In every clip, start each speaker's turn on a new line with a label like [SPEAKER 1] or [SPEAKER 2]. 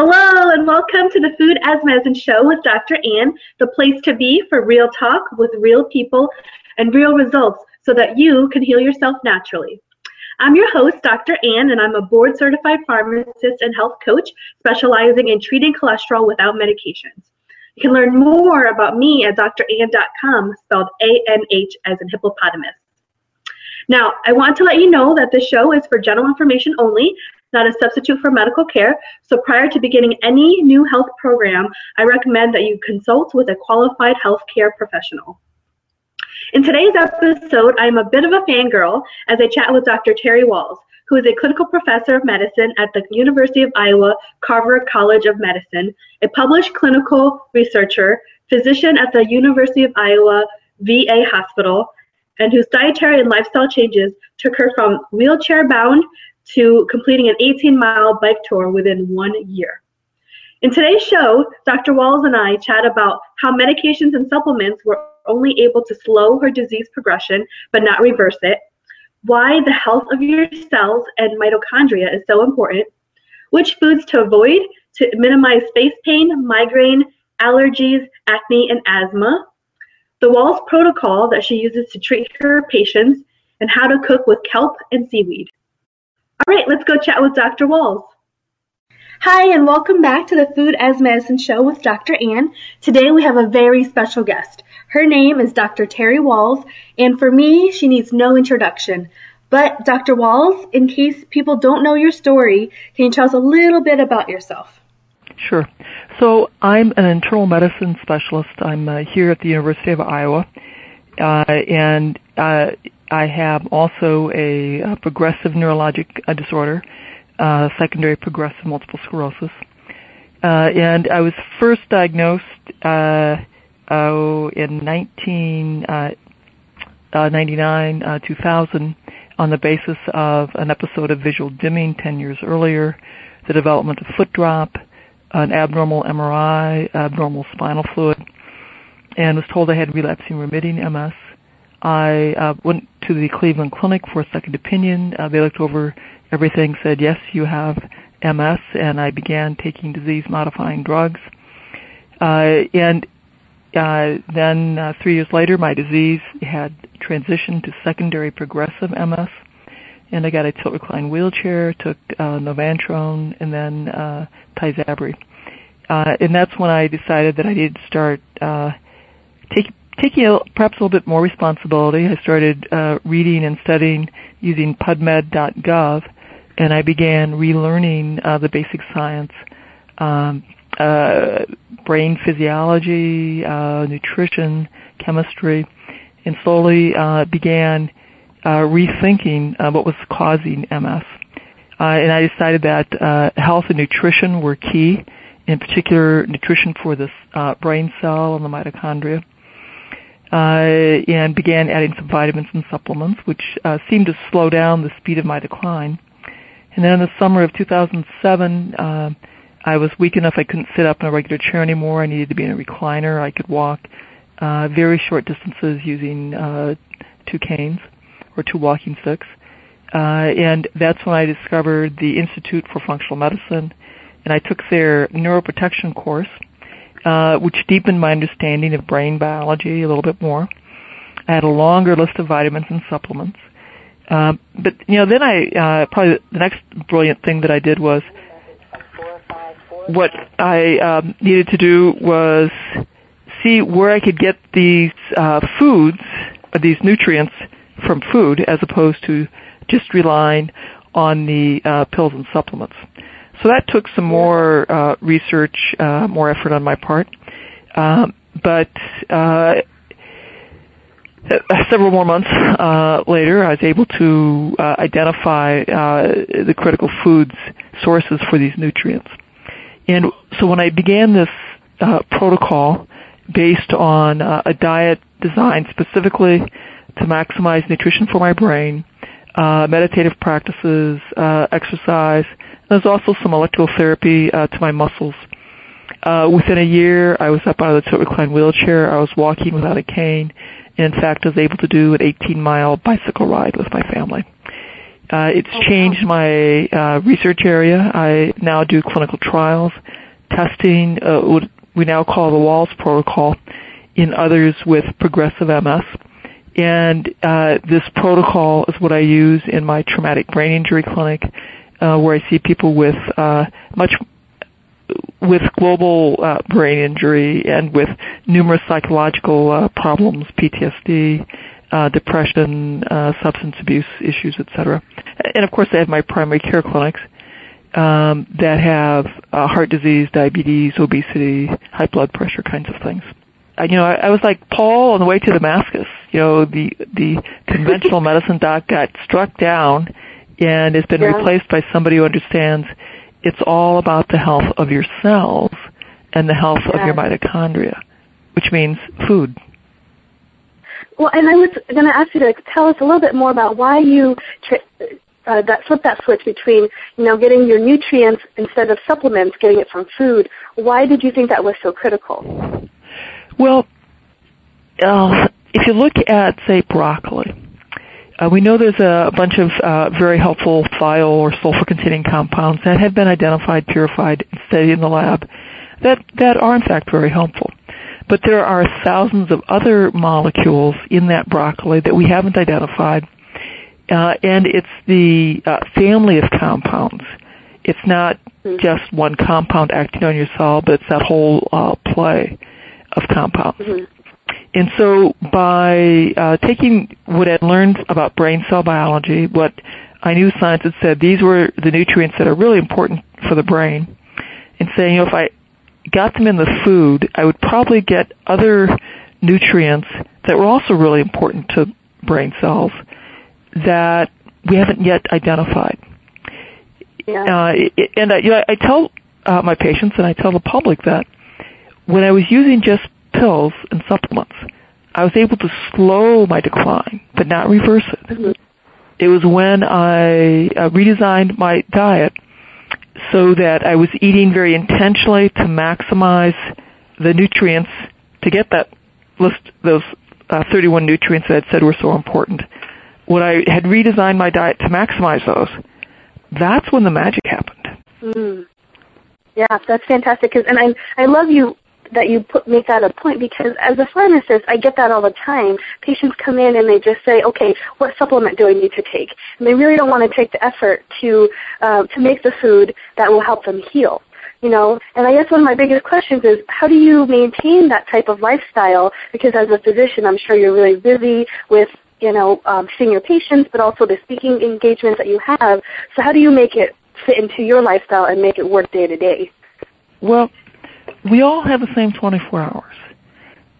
[SPEAKER 1] Hello, and welcome to the Food as Medicine Show with Dr. Anh, the place to be for real talk with real people and real results so that you can heal yourself naturally. I'm your host, Dr. Anh, and I'm a board certified pharmacist and health coach specializing in treating cholesterol without medications. You can learn more about me at dranh.com, spelled A N H as in hippopotamus. Now, I want to let you know that this show is for general information only, not a substitute for medical care. So prior to beginning any new health program, I recommend that you consult with a qualified healthcare professional. In today's episode, I'm a bit of a fangirl as I chat with Dr. Terry Wahls, who is a clinical professor of medicine at the University of Iowa Carver College of Medicine, a published clinical researcher, physician at the University of Iowa VA Hospital, and whose dietary and lifestyle changes took her from wheelchair bound to completing an 18 mile bike tour within one year. In today's show, Dr. Wahls and I chat about how medications and supplements were only able to slow her disease progression but not reverse it, why the health of your cells and mitochondria is so important, which foods to avoid to minimize face pain, migraine, allergies, acne, and asthma, the Wahls protocol that she uses to treat her patients, and how to cook with kelp and seaweed. All right, let's go chat with Dr. Wahls. Hi, and welcome back to the Food as Medicine show with Dr. Anh. Today we have a very special guest. Her name is Dr. Terry Wahls, and for me, she needs no introduction. But Dr. Wahls, in case people don't know your story, can you tell us a little bit about yourself?
[SPEAKER 2] Sure. So I'm an internal medicine specialist. I'm uh, here at the University of Iowa, uh, and uh, I have also a, a progressive neurologic uh, disorder, uh, secondary progressive multiple sclerosis. Uh, and I was first diagnosed oh, in 1999, uh, uh, 2000, on the basis of an episode of visual dimming 10 years earlier, the development of foot drop, an abnormal MRI, abnormal spinal fluid, and was told I had relapsing remitting MS. I uh, went to the Cleveland Clinic for a second opinion. Uh, they looked over everything, said, yes, you have MS, and I began taking disease modifying drugs. Uh, and uh, then uh, three years later, my disease had transitioned to secondary progressive MS, and I got a tilt recline wheelchair, took uh, Novantrone, and then uh, Tysabri. Uh, and that's when I decided that I needed to start uh, take, taking a, perhaps a little bit more responsibility. I started uh, reading and studying using PubMed.gov, and I began relearning uh, the basic science. Um, uh, brain physiology, uh, nutrition, chemistry, and slowly uh, began uh, rethinking what was causing MS. And I decided that health and nutrition were key, in particular nutrition for the brain cell and the mitochondria. Uh, and began adding some vitamins and supplements, which uh, seemed to slow down the speed of my decline. And then in the summer of 2007, uh, I was weak enough I couldn't sit up in a regular chair anymore. I needed to be in a recliner. I could walk uh, very short distances using uh, two canes or two walking sticks. Uh, and that's when I discovered the Institute for Functional Medicine, and I took their neuroprotection course, uh, which deepened my understanding of brain biology a little bit more. I had a longer list of vitamins and supplements. Uh, but you know, then I uh, probably the next brilliant thing that I did was what I um, needed to do was see where I could get these uh, foods, these nutrients from food, as opposed to just relying on the uh, pills and supplements. So that took some more uh, research, uh, more effort on my part. Um, but uh, several more months uh, later, I was able to uh, identify uh, the critical foods sources for these nutrients. And so when I began this uh, protocol based on uh, a diet designed specifically to maximize nutrition for my brain, uh, meditative practices, uh, exercise, there's also some electrical therapy uh, to my muscles. Uh, within a year, I was up out of the tilt recline wheelchair. I was walking without a cane. And in fact, I was able to do an 18 mile bicycle ride with my family. Uh, it's oh, changed my uh, research area. I now do clinical trials, testing uh, what we now call the Wahls protocol in others with progressive MS. And uh, this protocol is what I use in my traumatic brain injury clinic, uh, where I see people with uh, much with global uh, brain injury and with numerous psychological uh, problems, PTSD, uh, depression, uh, substance abuse issues, etc. And of course, I have my primary care clinics um, that have uh, heart disease, diabetes, obesity, high blood pressure kinds of things. I, you know, I, I was like Paul on the way to Damascus. You know, the the conventional medicine doc got struck down and it's been yeah. replaced by somebody who understands it's all about the health of your cells and the health yeah. of your mitochondria, which means food.
[SPEAKER 3] Well, and I was going to ask you to tell us a little bit more about why you uh, that flip that switch between you know getting your nutrients instead of supplements, getting it from food. Why did you think that was so critical?
[SPEAKER 2] Well, uh, if you look at say broccoli, uh, we know there's a bunch of uh, very helpful thiol or sulfur-containing compounds that have been identified, purified, and studied in the lab that, that are in fact very helpful. But there are thousands of other molecules in that broccoli that we haven't identified, uh, and it's the uh, family of compounds. It's not mm-hmm. just one compound acting on your cell, but it's that whole uh, play of compounds. Mm-hmm. And so by uh, taking what I'd learned about brain cell biology, what I knew science had said, these were the nutrients that are really important for the brain, and saying, you know, if I got them in the food, I would probably get other nutrients that were also really important to brain cells that we haven't yet identified. Yeah. Uh, and I, you know, I tell uh, my patients and I tell the public that when I was using just pills and supplements, I was able to slow my decline, but not reverse it. Mm-hmm. It was when I uh, redesigned my diet so that I was eating very intentionally to maximize the nutrients to get that list, those uh, 31 nutrients that I said were so important. When I had redesigned my diet to maximize those, that's when the magic happened.
[SPEAKER 3] Mm. Yeah, that's fantastic. And I I love you that you put make that a point because as a pharmacist, I get that all the time. Patients come in and they just say, "Okay, what supplement do I need to take?" And they really don't want to take the effort to uh, to make the food that will help them heal. You know, and I guess one of my biggest questions is how do you maintain that type of lifestyle? Because as a physician, I'm sure you're really busy with you know um, seeing your patients, but also the speaking engagements that you have. So how do you make it fit into your lifestyle and make it work day to day?
[SPEAKER 2] Well, we all have the same 24 hours.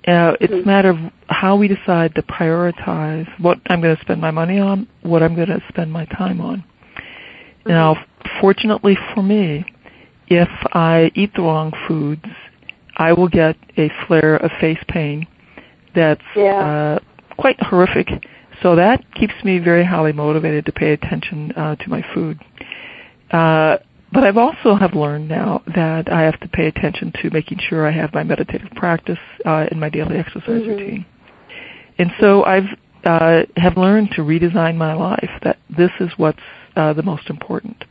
[SPEAKER 2] Uh, it's a matter of how we decide to prioritize what I'm going to spend my money on, what I'm going to spend my time on. Mm-hmm. Now, fortunately for me, if I eat the wrong foods, I will get a flare of face pain that's yeah. uh, quite horrific. So that keeps me very highly motivated to pay attention uh, to my food. Uh, but I've also have learned now that I have to pay attention to making sure I have my meditative practice uh, in my daily exercise mm-hmm. routine. And so I've uh, have learned to redesign my life. That this is what's uh, the most important.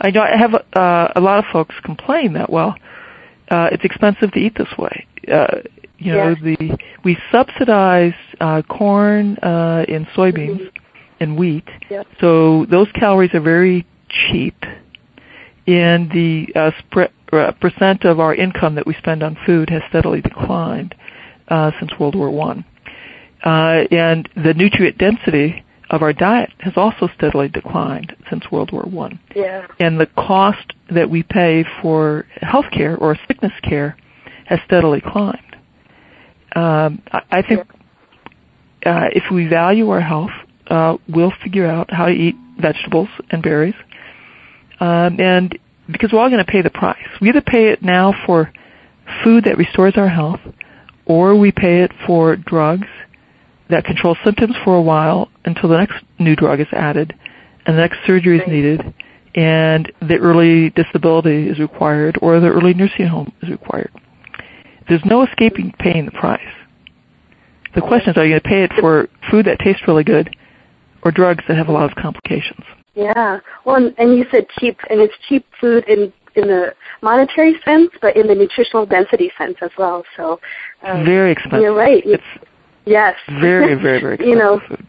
[SPEAKER 2] I know I have uh, a lot of folks complain that well, uh, it's expensive to eat this way. Uh, you know, the we subsidize uh, corn uh, and soybeans mm-hmm. and wheat, yep. so those calories are very cheap and the uh, uh, percent of our income that we spend on food has steadily declined uh, since World War One, uh, and the nutrient density of our diet has also steadily declined since World War One.
[SPEAKER 3] Yeah.
[SPEAKER 2] And the cost that we pay for health care or sickness care has steadily climbed. Um, I, I think uh, if we value our health, uh, we'll figure out how to eat vegetables and berries um, and because we're all going to pay the price. We either pay it now for food that restores our health, or we pay it for drugs that control symptoms for a while until the next new drug is added and the next surgery is needed and the early disability is required or the early nursing home is required. There's no escaping paying the price. The question is, are you going to pay it for food that tastes really good or drugs that have a lot of complications?
[SPEAKER 3] Yeah. Well, and and you said cheap, and it's cheap food in in the monetary sense, but in the nutritional density sense as well. So
[SPEAKER 2] um, very expensive.
[SPEAKER 3] You're right.
[SPEAKER 2] It's
[SPEAKER 3] yes.
[SPEAKER 2] Very, very, very expensive
[SPEAKER 3] you know,
[SPEAKER 2] food.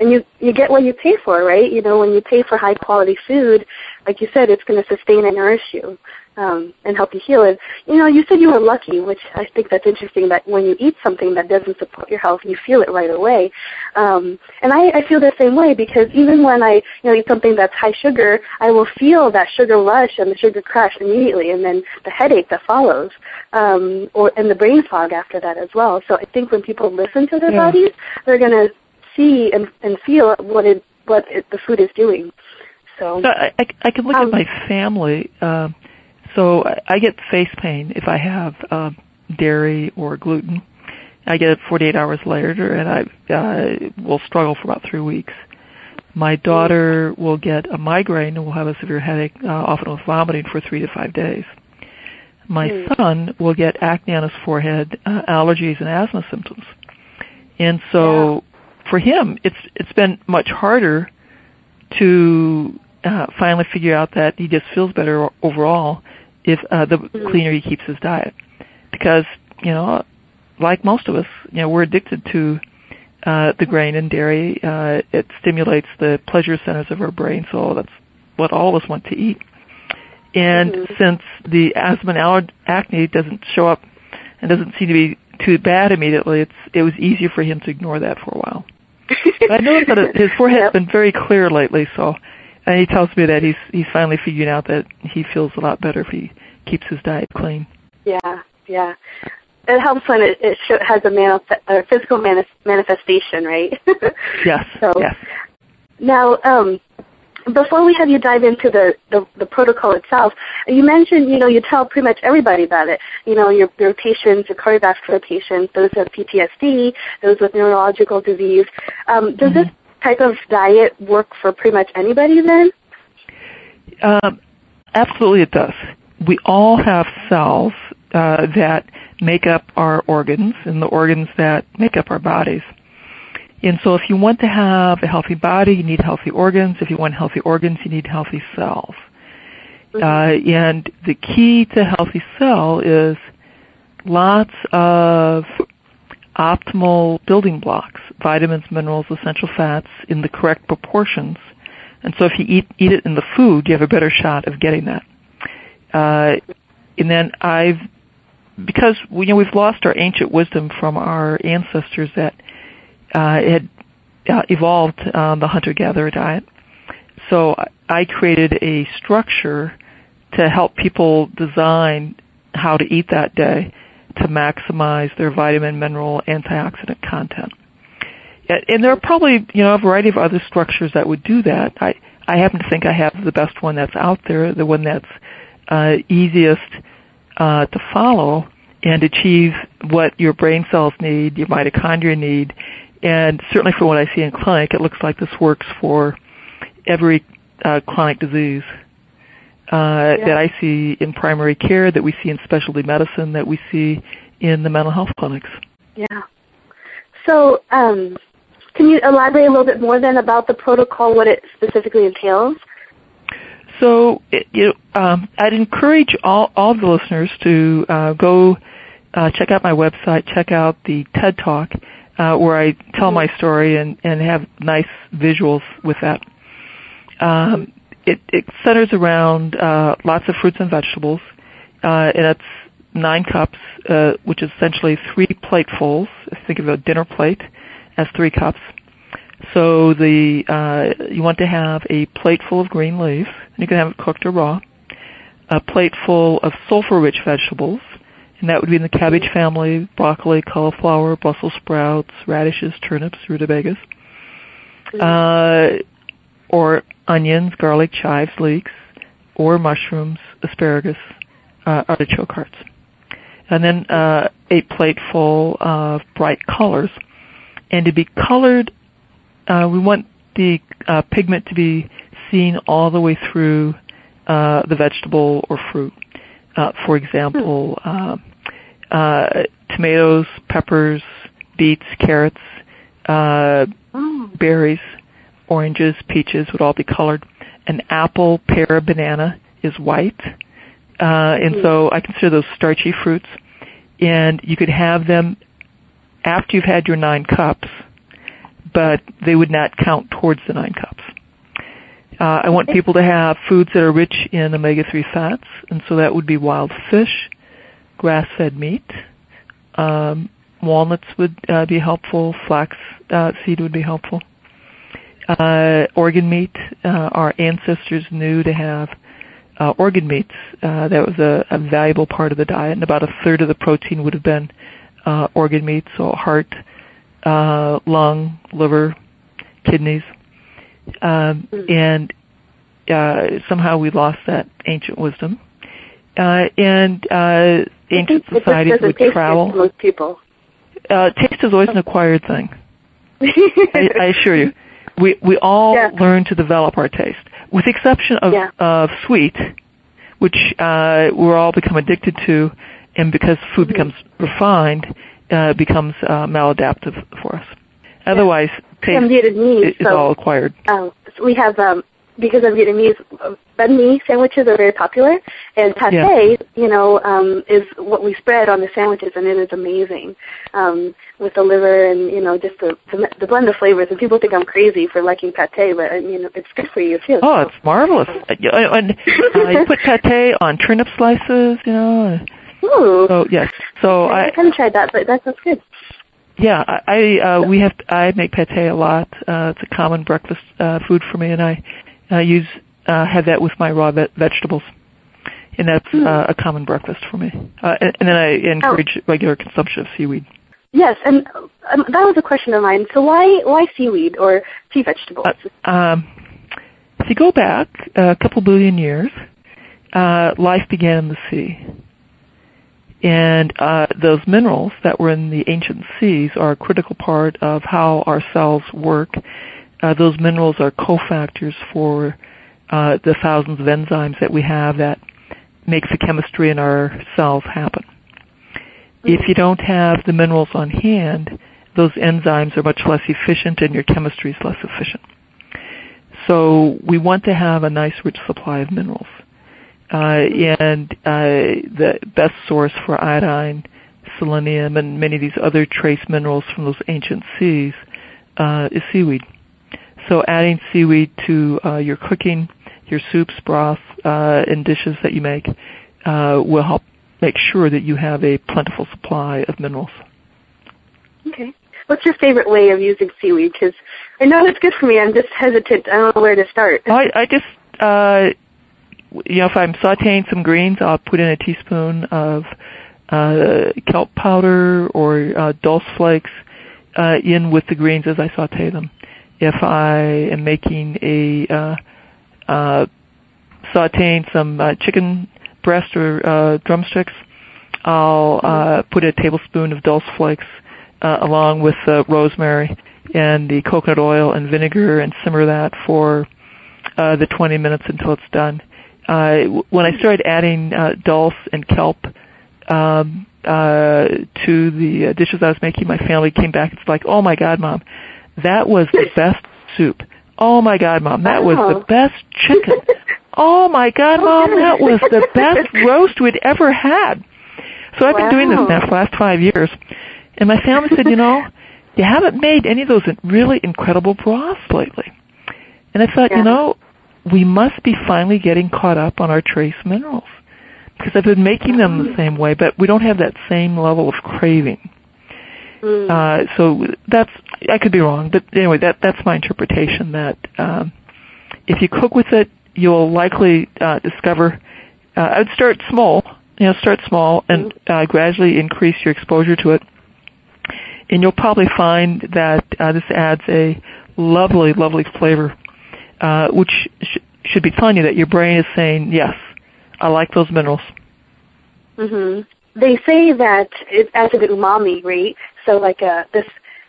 [SPEAKER 3] And you you get what you pay for, right? You know, when you pay for high quality food, like you said, it's going to sustain and nourish you um, and help you heal. And you know, you said you were lucky, which I think that's interesting. That when you eat something that doesn't support your health, you feel it right away. Um, and I, I feel the same way because even when I you know eat something that's high sugar, I will feel that sugar rush and the sugar crash immediately, and then the headache that follows, um, or and the brain fog after that as well. So I think when people listen to their
[SPEAKER 2] yeah.
[SPEAKER 3] bodies, they're going to see and, and feel what it what it, the food is doing. So,
[SPEAKER 2] so I, I, I can look
[SPEAKER 3] um,
[SPEAKER 2] at my family. Uh, so I, get face pain if I have uh, dairy or gluten. I get it 48 hours later, and I uh, will struggle for about three weeks. My daughter will get a migraine and will have a severe headache, uh, often with vomiting, for three to five days. My
[SPEAKER 3] Mm.
[SPEAKER 2] son will get acne on his forehead, uh, allergies, and asthma symptoms. And so, for him, it's it's been much harder to uh, finally figure out that he just feels better overall if uh, the
[SPEAKER 3] Mhm.
[SPEAKER 2] cleaner he keeps his diet. Because you know, like most of us, you know, we're addicted to uh, the grain and dairy. Uh, it stimulates the pleasure centers of our brain, so that's what all of us want to eat. And
[SPEAKER 3] Mhm.
[SPEAKER 2] since the asthma and aller- acne doesn't show up and doesn't seem to be too bad immediately, it's it was easier for him to ignore that for a while. But I noticed that his forehead's
[SPEAKER 3] Yep.
[SPEAKER 2] been very clear lately, so and he tells me that he's he's finally figured out that he feels a lot better if he keeps his diet clean.
[SPEAKER 3] Yeah, yeah. It helps when it, it has a, manif- physical manis- manifestation, right?
[SPEAKER 2] Yes.
[SPEAKER 3] So,
[SPEAKER 2] yes.
[SPEAKER 3] Now, um, before we have you dive into the, the, the protocol itself, you mentioned, you know, you tell pretty much everybody about it. You know, your, your patients, your cardiovascular patients, those with PTSD, those with neurological disease. Um, does
[SPEAKER 2] Mhm.
[SPEAKER 3] this type of diet work for pretty much anybody then?
[SPEAKER 2] Um, absolutely, it does. We all have cells uh, that make up our organs and the organs that make up our bodies. And so, if you want to have a healthy body, you need healthy organs. If you want healthy organs, you need healthy cells. Uh, and the key to healthy cell is lots of optimal building blocks, vitamins, minerals, essential fats in the correct proportions. And so if you eat, eat it in the food, you have a better shot of getting that. Uh, and then I've, because we, you know, we've lost our ancient wisdom from our ancestors that uh, had uh, evolved um, the hunter-gatherer diet. So I created a structure to help people design how to eat that day to maximize their vitamin, mineral, antioxidant content. And there are probably, you know, a variety of other structures that would do that. I, I happen to think I have the best one that's out there, the one that's uh, easiest uh, to follow and achieve what your brain cells need, your mitochondria need, and certainly for what I see in clinic, it looks like this works for every uh, chronic disease uh,
[SPEAKER 3] Yeah.
[SPEAKER 2] that I see in primary care, that we see in specialty medicine, that we see in the mental health clinics.
[SPEAKER 3] Yeah. So, um, can you elaborate a little bit more then about the protocol, what it specifically entails?
[SPEAKER 2] So, it, you know, um, I'd encourage all, all the listeners to uh, go uh, check out my website, check out the TED Talk, uh, where I tell my story and, and have nice visuals with that. Um, it, it centers around uh, lots of fruits and vegetables, uh, and it's nine cups, uh, which is essentially three platefuls. Think of a dinner plate as three cups. So the uh, you want to have a plateful of green leaves. And you can have it cooked or raw. A plateful of sulfur-rich vegetables, and that would be in the cabbage family: broccoli, cauliflower, Brussels sprouts, radishes, turnips, rutabagas, uh, or onions, garlic, chives, leeks, or mushrooms, asparagus, uh, artichoke hearts, and then uh, a plateful of bright colors. And to be colored uh, we want the uh, pigment to be seen all the way through uh, the vegetable or fruit. Uh, for example, uh, uh, tomatoes, peppers, beets, carrots, uh,
[SPEAKER 3] Oh.
[SPEAKER 2] berries, oranges, peaches would all be colored. An apple, pear, banana is white. Uh, and so I consider those starchy fruits. And you could have them after you've had your nine cups, but they would not count towards the nine cups. Uh, I want people to have foods that are rich in omega-3 fats, and so that would be wild fish, grass-fed meat, um, walnuts would uh, be helpful, flax uh, seed would be helpful. Uh, organ meat, uh, our ancestors knew to have uh, organ meats. Uh, that was a, a valuable part of the diet, and about a third of the protein would have been uh, organ meat, so heart, uh, lung, liver, kidneys, um, and uh, somehow we lost that ancient wisdom. Uh, and uh, ancient societies would travel.
[SPEAKER 3] most people.
[SPEAKER 2] Uh, taste is always an acquired thing. I, I assure you. We we all
[SPEAKER 3] Yeah.
[SPEAKER 2] learn to develop our taste, with the exception of
[SPEAKER 3] Yeah.
[SPEAKER 2] of sweet, which uh, we're all become addicted to, and because food
[SPEAKER 3] Mm-hmm.
[SPEAKER 2] becomes refined, uh, becomes uh, maladaptive for us. Otherwise, taste
[SPEAKER 3] Vietnamese,
[SPEAKER 2] is
[SPEAKER 3] so
[SPEAKER 2] all acquired.
[SPEAKER 3] um, we have um, because I'm Vietnamese, banh mi sandwiches are very popular, and pate,
[SPEAKER 2] Yeah.
[SPEAKER 3] you know, um, is what we spread on the sandwiches, and it is amazing um, with the liver and you know just the, the the blend of flavors. And people think I'm crazy for liking pate, but I mean it's good for you too.
[SPEAKER 2] Oh, it's marvelous. And you put pate on turnip slices, you know.
[SPEAKER 3] Ooh.
[SPEAKER 2] So yes. So
[SPEAKER 3] I,
[SPEAKER 2] I
[SPEAKER 3] haven't tried that, but that sounds good.
[SPEAKER 2] Yeah, I, I uh, we have I make pate a lot. Uh, it's a common breakfast uh, food for me, and I uh, use uh, have that with my raw ve- vegetables, and that's
[SPEAKER 3] Hmm.
[SPEAKER 2] uh, a common breakfast for me. Uh, and, and then I encourage regular consumption of seaweed.
[SPEAKER 3] Yes, and um, that was a question of mine. So why why seaweed or sea vegetables?
[SPEAKER 2] Uh, um, if you go back a couple billion years, uh, life began in the sea. And uh, those minerals that were in the ancient seas are a critical part of how our cells work. Uh, those minerals are cofactors for uh, the thousands of enzymes that we have that makes the chemistry in our cells happen. If you don't have the minerals on hand, those enzymes are much less efficient and your chemistry is less efficient. So we want to have a nice rich supply of minerals. Uh, and uh, the best source for iodine, selenium, and many of these other trace minerals from those ancient seas uh, is seaweed. So adding seaweed to uh, your cooking, your soups, broth, uh, and dishes that you make uh, will help make sure that you have a plentiful supply of minerals.
[SPEAKER 3] Okay. What's your favorite way of using seaweed? Because I know it's good for me. I'm just hesitant. I don't know where to start.
[SPEAKER 2] I, I just, uh, you know, if I'm sauteing some greens, I'll put in a teaspoon of uh, kelp powder or uh, dulse flakes uh, in with the greens as I saute them. If I am making a uh, uh, sauteing some uh, chicken breast or uh, drumsticks, I'll uh, put a tablespoon of dulse flakes uh, along with uh, rosemary and the coconut oil and vinegar and simmer that for uh, the 20 minutes until it's done. Uh, when I started adding uh, dulse and kelp um, uh, to the uh, dishes I was making, my family came back. It's like, oh my God, mom, that was the best soup. Oh my God, mom, that was the best chicken. Oh my God, mom, that was the best roast we'd ever had. So I've been doing this now for the last five years. And my family said, you know, you haven't made any of those really incredible broths lately. And I thought,
[SPEAKER 3] Yeah.
[SPEAKER 2] you know, we must be finally getting caught up on our trace minerals. Because I've been making them the mm-hmm. same way, but we don't have that same level of craving.
[SPEAKER 3] Mm.
[SPEAKER 2] Uh, so that's, I could be wrong, but anyway, that, that's my interpretation that, um, if you cook with it, you'll likely, uh, discover, uh, I would start small, you know, start small and, uh, gradually increase your exposure to it. And you'll probably find that, uh, this adds a lovely, lovely flavor, uh, which sh- should be telling you that your brain is saying, yes, I like those minerals.
[SPEAKER 3] hmm They say that it adds a bit umami, right? So like uh, this,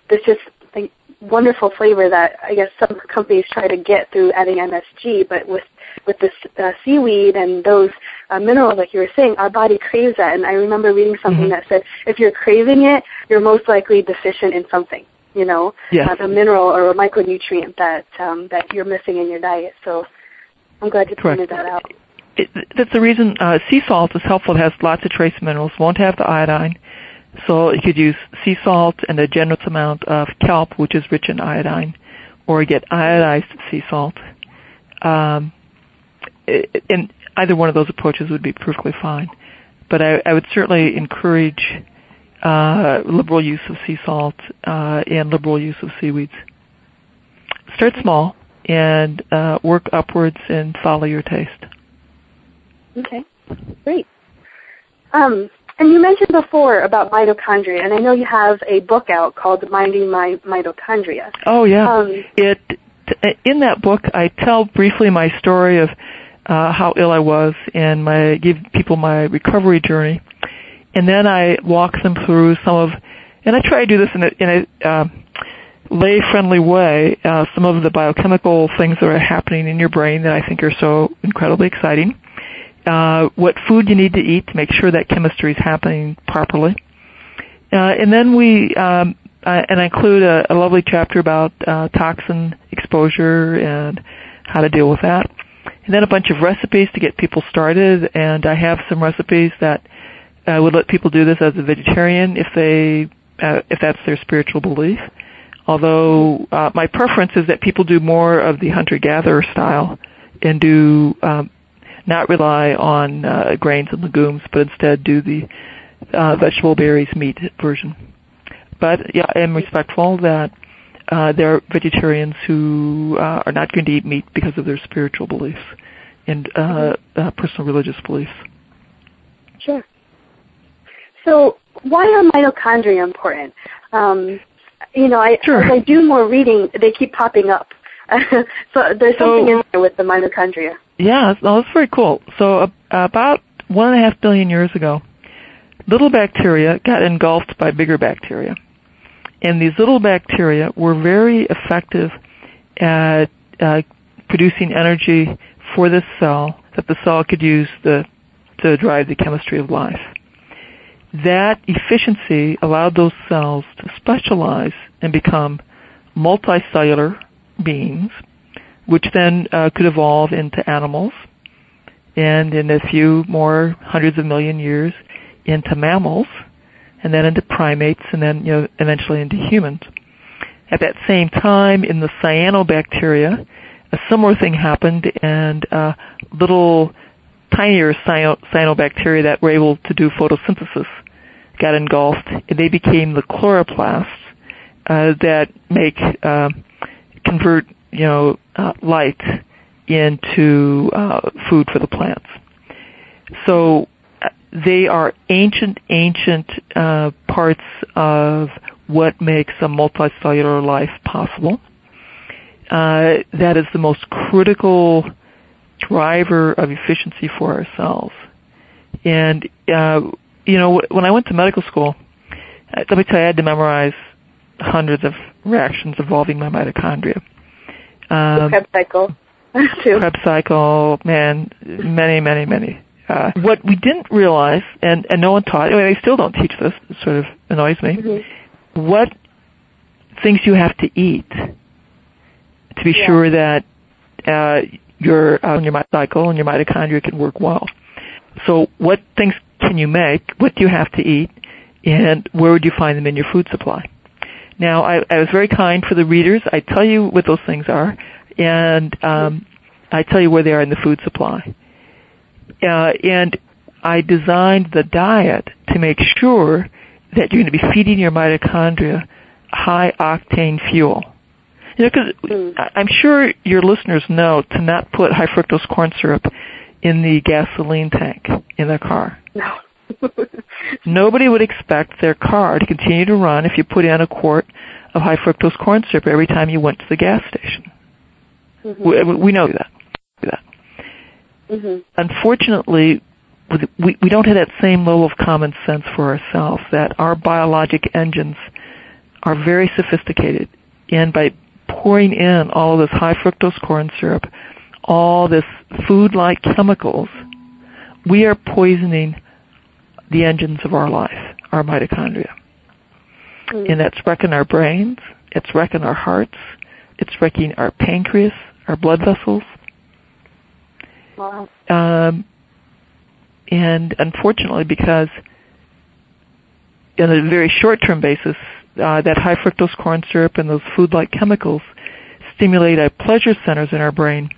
[SPEAKER 3] this just like wonderful flavor that I guess some companies try to get through adding MSG, but with with this uh, seaweed and those uh, minerals, like you were saying, our body craves that. And I remember reading something mm-hmm. that said if you're craving it, you're most likely deficient in something. You know,
[SPEAKER 2] yes.
[SPEAKER 3] uh, a mineral or a micronutrient that um, that you're missing in your diet. So I'm glad you pointed that out.
[SPEAKER 2] It, that's the reason uh, sea salt is helpful. It has lots of trace minerals, won't have the iodine. So you could use sea salt and a generous amount of kelp, which is rich in iodine, or get iodized sea salt. Um, and either one of those approaches would be perfectly fine. But I, I would certainly encourage uh, liberal use of sea salt uh, and liberal use of seaweeds. Start small and uh, work upwards and follow your taste.
[SPEAKER 3] Okay, great. Um, and you mentioned before about mitochondria, and I know you have a book out called Minding My Mitochondria.
[SPEAKER 2] Oh yeah. Um, it in that book I tell briefly my story of uh, how ill I was and my give people my recovery journey, and then I walk them through some of, and I try to do this in a, in a uh, lay-friendly way. Uh, some of the biochemical things that are happening in your brain that I think are so incredibly exciting. Uh, what food you need to eat to make sure that chemistry is happening properly. Uh, and then we, um, uh, and I include a, a lovely chapter about uh, toxin exposure and how to deal with that and then a bunch of recipes to get people started. And I have some recipes that I would let people do this as a vegetarian if they uh, if that's their spiritual belief. Although uh, my preference is that people do more of the hunter-gatherer style and do um, not rely on uh, grains and legumes, but instead do the uh, vegetable berries meat version. But yeah, I am respectful that uh, there are vegetarians who uh, are not going to eat meat because of their spiritual beliefs and uh, uh, personal religious beliefs.
[SPEAKER 3] Sure. So, why are mitochondria important? Um, you know, I,
[SPEAKER 2] sure.
[SPEAKER 3] as I do more reading, they keep popping up. so there's
[SPEAKER 2] so,
[SPEAKER 3] something in there with the mitochondria.
[SPEAKER 2] Yeah, no, that's very cool. So uh, about one and a half billion years ago, little bacteria got engulfed by bigger bacteria. And these little bacteria were very effective at uh, producing energy for this cell that the cell could use the, to drive the chemistry of life. That efficiency allowed those cells to specialize and become multicellular beings, which then uh, could evolve into animals, and in a few more hundreds of million years into mammals, and then into primates, and then you know, eventually into humans. At that same time, in the cyanobacteria, a similar thing happened, and uh, little tinier cyanobacteria that were able to do photosynthesis got engulfed, and they became the chloroplasts uh, that make uh, convert you know uh, light into uh, food for the plants. So uh, they are ancient, ancient uh, parts of what makes a multicellular life possible. Uh, that is the most critical driver of efficiency for our cells. And uh, you know, when I went to medical school, uh, let me tell you, I had to memorize hundreds of reactions involving my mitochondria.
[SPEAKER 3] Um, Krebs cycle.
[SPEAKER 2] Krebs cycle, man, many, many, many. Uh, what we didn't realize, and, and no one taught, I mean, they still don't teach this, it sort of annoys me, mm-hmm. what things you have to eat to be
[SPEAKER 3] yeah.
[SPEAKER 2] sure that uh, your uh, your cycle and your mitochondria can work well. So, what things can you make? What do you have to eat? And where would you find them in your food supply? Now, I, I was very kind for the readers. I tell you what those things are, and um, I tell you where they are in the food supply. Uh, and I designed the diet to make sure that you're going to be feeding your mitochondria high octane fuel. You know, because mm. I'm sure your listeners know to not put high fructose corn syrup in the gasoline tank in their car.
[SPEAKER 3] No.
[SPEAKER 2] Nobody would expect their car to continue to run if you put in a quart of high fructose corn syrup every time you went to the gas station. Mm-hmm. We, we, know that. that. Mm-hmm. Unfortunately, we, we don't have that same level of common sense for ourselves that our biologic engines are very sophisticated and by pouring in all of this high fructose corn syrup, all this food-like chemicals, we are poisoning the engines of our life, our mitochondria. Mm. And that's wrecking our brains, it's wrecking our hearts, it's wrecking our pancreas, our blood vessels.
[SPEAKER 3] Wow.
[SPEAKER 2] Um, and unfortunately, because in a very short-term basis, uh, that high fructose corn syrup and those food-like chemicals stimulate our pleasure centers in our brain.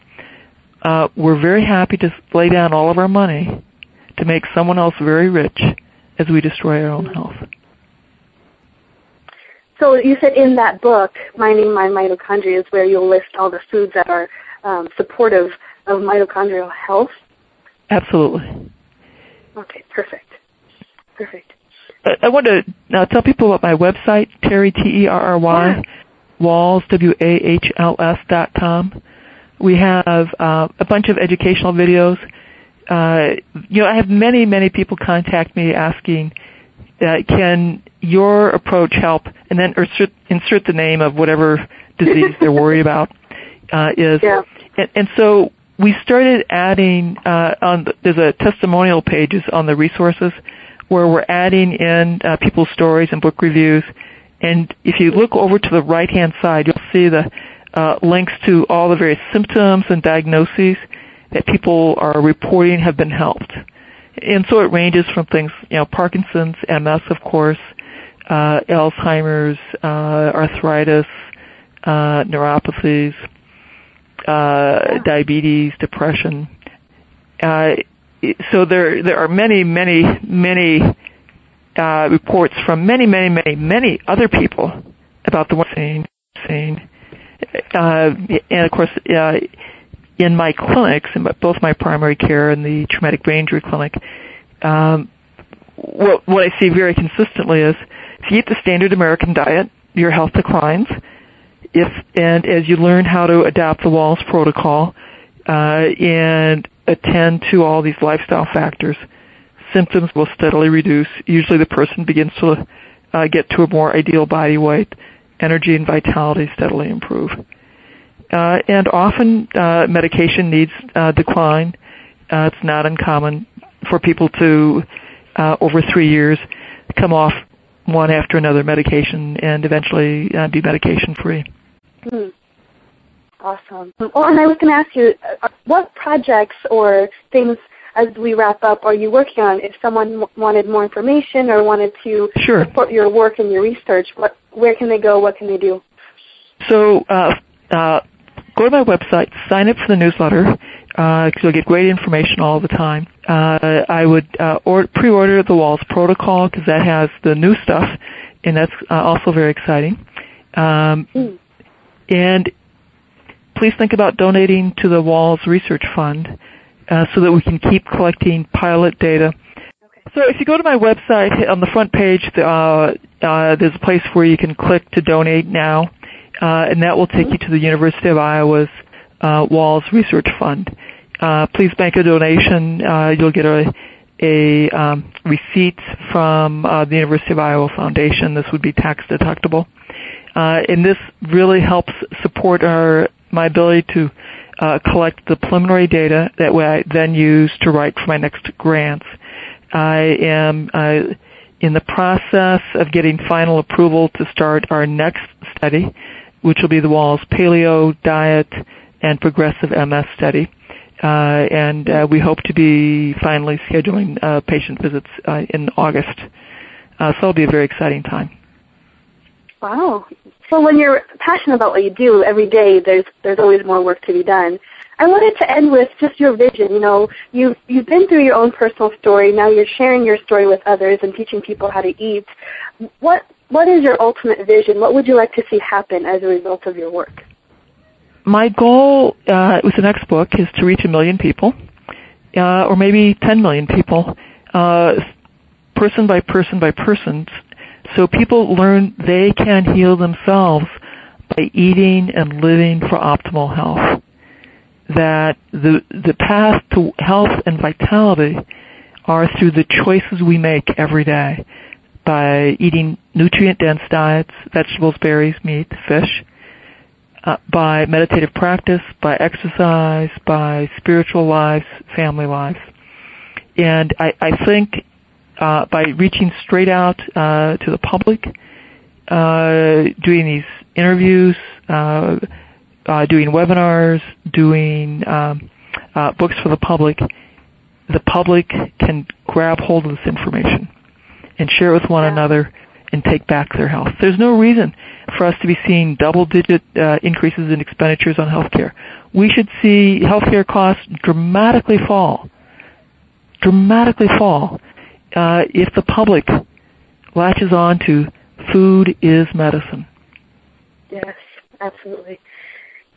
[SPEAKER 2] Uh, we're very happy to lay down all of our money to make someone else very rich as we destroy our own health.
[SPEAKER 3] So you said in that book, Minding My Mitochondria, is where you'll list all the foods that are um, supportive of mitochondrial health?
[SPEAKER 2] Absolutely.
[SPEAKER 3] Okay, perfect. Perfect.
[SPEAKER 2] I want to now tell people about my website, Terry, T-E-R-R-Y, Wahls, W-A-H-L-S dot com. We have uh, a bunch of educational videos. Uh, you know, I have many, many people contact me asking, uh, can your approach help? And then insert, insert the name of whatever disease they're worried about uh, is.
[SPEAKER 3] Yeah.
[SPEAKER 2] And, and so we started adding uh, on. The, there's a testimonial pages on the resources where we're adding in uh, people's stories and book reviews. And if you look over to the right hand side, you'll see the uh, links to all the various symptoms and diagnoses that people are reporting have been helped. And so it ranges from things, you know, Parkinson's, MS, of course, uh, Alzheimer's, uh, arthritis, uh, neuropathies, uh, diabetes, depression. Uh, so there there are many many many uh, reports from many many many many other people about the one scene scene, uh, and of course uh, in my clinics, in both my primary care and the traumatic brain injury clinic, um, what what I see very consistently is if you eat the standard American diet, your health declines. If and as you learn how to adapt the Wahls protocol uh, and attend to all these lifestyle factors, symptoms will steadily reduce. Usually the person begins to uh, get to a more ideal body weight. Energy and vitality steadily improve. Uh, and often uh, medication needs uh, decline. Uh, it's not uncommon for people to, uh, over three years, come off one after another medication and eventually be medication free.
[SPEAKER 3] Hmm. Awesome. Oh, and I was going to ask you, uh, what projects or things as we wrap up are you working on? If someone wanted more information or wanted to
[SPEAKER 2] sure.
[SPEAKER 3] support your work and your research, what, where can they go? What can they do?
[SPEAKER 2] So uh, uh, go to my website, sign up for the newsletter, because uh, you'll get great information all the time. Uh, I would uh, or, pre-order the Wahls Protocol because that has the new stuff, and that's also very exciting. Um, mm. And please think about donating to the Wahls Research Fund uh, so that we can keep collecting pilot data. So if you go to my website, on the front page, uh, uh, there's a place where you can click to donate now, uh, and that will take you to the University of Iowa's uh, Wahls Research Fund. Uh, please make a donation. you'll get a, a um, receipt from the University of Iowa Foundation. This would be tax deductible. and this really helps support our my ability to uh, collect the preliminary data that I then use to write for my next grants. I am uh, in the process of getting final approval to start our next study, which will be the Wahls Paleo Diet and Progressive MS study. Uh, and uh, we hope to be finally scheduling uh, patient visits uh, in August. so it'll be a very exciting time.
[SPEAKER 3] Wow. Well, when you're passionate about what you do every day, there's there's always more work to be done. I wanted to end with just your vision. You know, you've you've been through your own personal story. Now you're sharing your story with others and teaching people how to eat. What what is your ultimate vision? What would you like to see happen as a result of your work?
[SPEAKER 2] My goal uh, with the next book is to reach a million people, uh, or maybe 10 million people, uh, person by person by person, so people learn they can heal themselves by eating and living for optimal health. That the, the path to health and vitality are through the choices we make every day by eating nutrient dense diets, vegetables, berries, meat, fish, uh, by meditative practice, by exercise, by spiritual lives, family lives. And I, I think uh, by reaching straight out uh, to the public, uh, doing these interviews, uh, uh, doing webinars, doing um, books for the public, the public can grab hold of this information and share it with one yeah. another and take back their health. There's no reason for us to be seeing double-digit uh, increases in expenditures on healthcare. We should see healthcare costs dramatically fall, dramatically fall, uh, if the public latches on to food is medicine.
[SPEAKER 3] Yes, absolutely.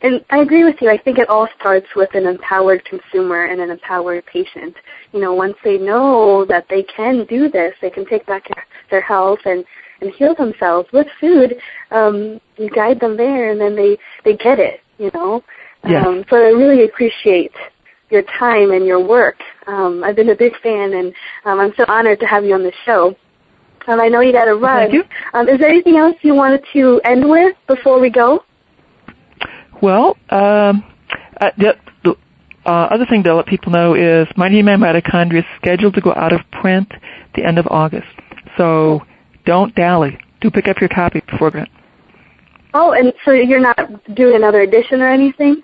[SPEAKER 3] And I agree with you. I think it all starts with an empowered consumer and an empowered patient. You know, once they know that they can do this, they can take back their health and and heal themselves with food. Um, you guide them there, and then they they get it. You know.
[SPEAKER 2] Yes. Um,
[SPEAKER 3] so I really appreciate your time and your work. Um, I've been a big fan, and um, I'm so honored to have you on the show. Um, I know you got to run.
[SPEAKER 2] Thank you.
[SPEAKER 3] Um, is there anything else you wanted to end with before we go?
[SPEAKER 2] Well, um, uh, uh, other thing to let people know is Minding My Mitochondria is scheduled to go out of print the end of August. So don't dally. Do pick up your copy before then.
[SPEAKER 3] Oh, and so you're not doing another edition or anything?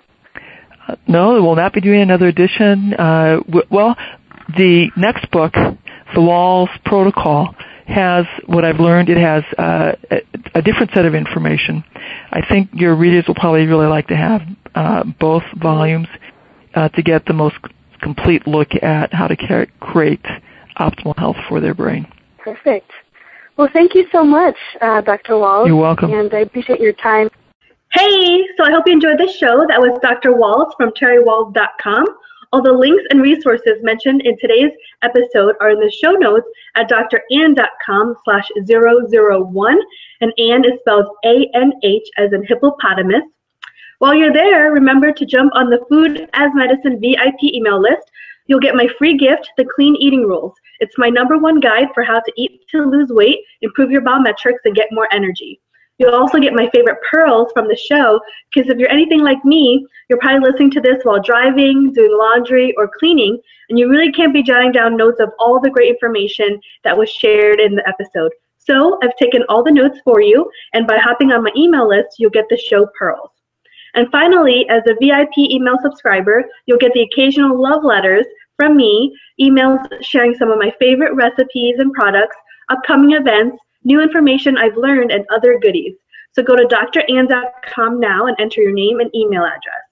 [SPEAKER 2] Uh, no, we will not be doing another edition. Uh, w- well, the next book, The Wahls Protocol, has what I've learned. It has uh, a, a, different set of information. I think your readers will probably really like to have uh, both volumes uh, to get the most complete look at how to create optimal health for their brain.
[SPEAKER 3] Perfect. Well, thank you so much, uh, Dr. Wahls.
[SPEAKER 2] You're welcome.
[SPEAKER 3] And I appreciate your time.
[SPEAKER 1] Hey, so I hope you enjoyed this show. That was Dr. Wahls from terrywahls.com. All the links and resources mentioned in today's episode are in the show notes at dranh.com slash 001, and Anh is spelled A-N-H as in hippopotamus. While you're there, remember to jump on the Food as Medicine VIP email list. You'll get my free gift, The Clean Eating Rules. It's my number one guide for how to eat to lose weight, improve your biometrics, and get more energy. You'll also get my favorite pearls from the show because if you're anything like me, you're probably listening to this while driving, doing laundry, or cleaning, and you really can't be jotting down notes of all the great information that was shared in the episode. So I've taken all the notes for you, and by hopping on my email list, you'll get the show pearls. And finally, as a VIP email subscriber, you'll get the occasional love letters from me, emails sharing some of my favorite recipes and products, upcoming events, new information I've learned, and other goodies. So go to dranh.com now and enter your name and email address.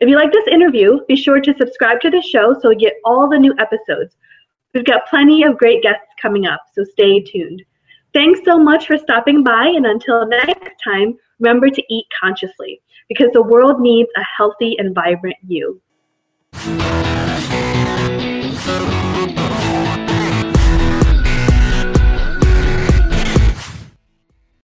[SPEAKER 1] If you like this interview, be sure to subscribe to the show so you get all the new episodes. We've got plenty of great guests coming up, so stay tuned. Thanks so much for stopping by, and until next time, remember to eat consciously because the world needs a healthy and vibrant you.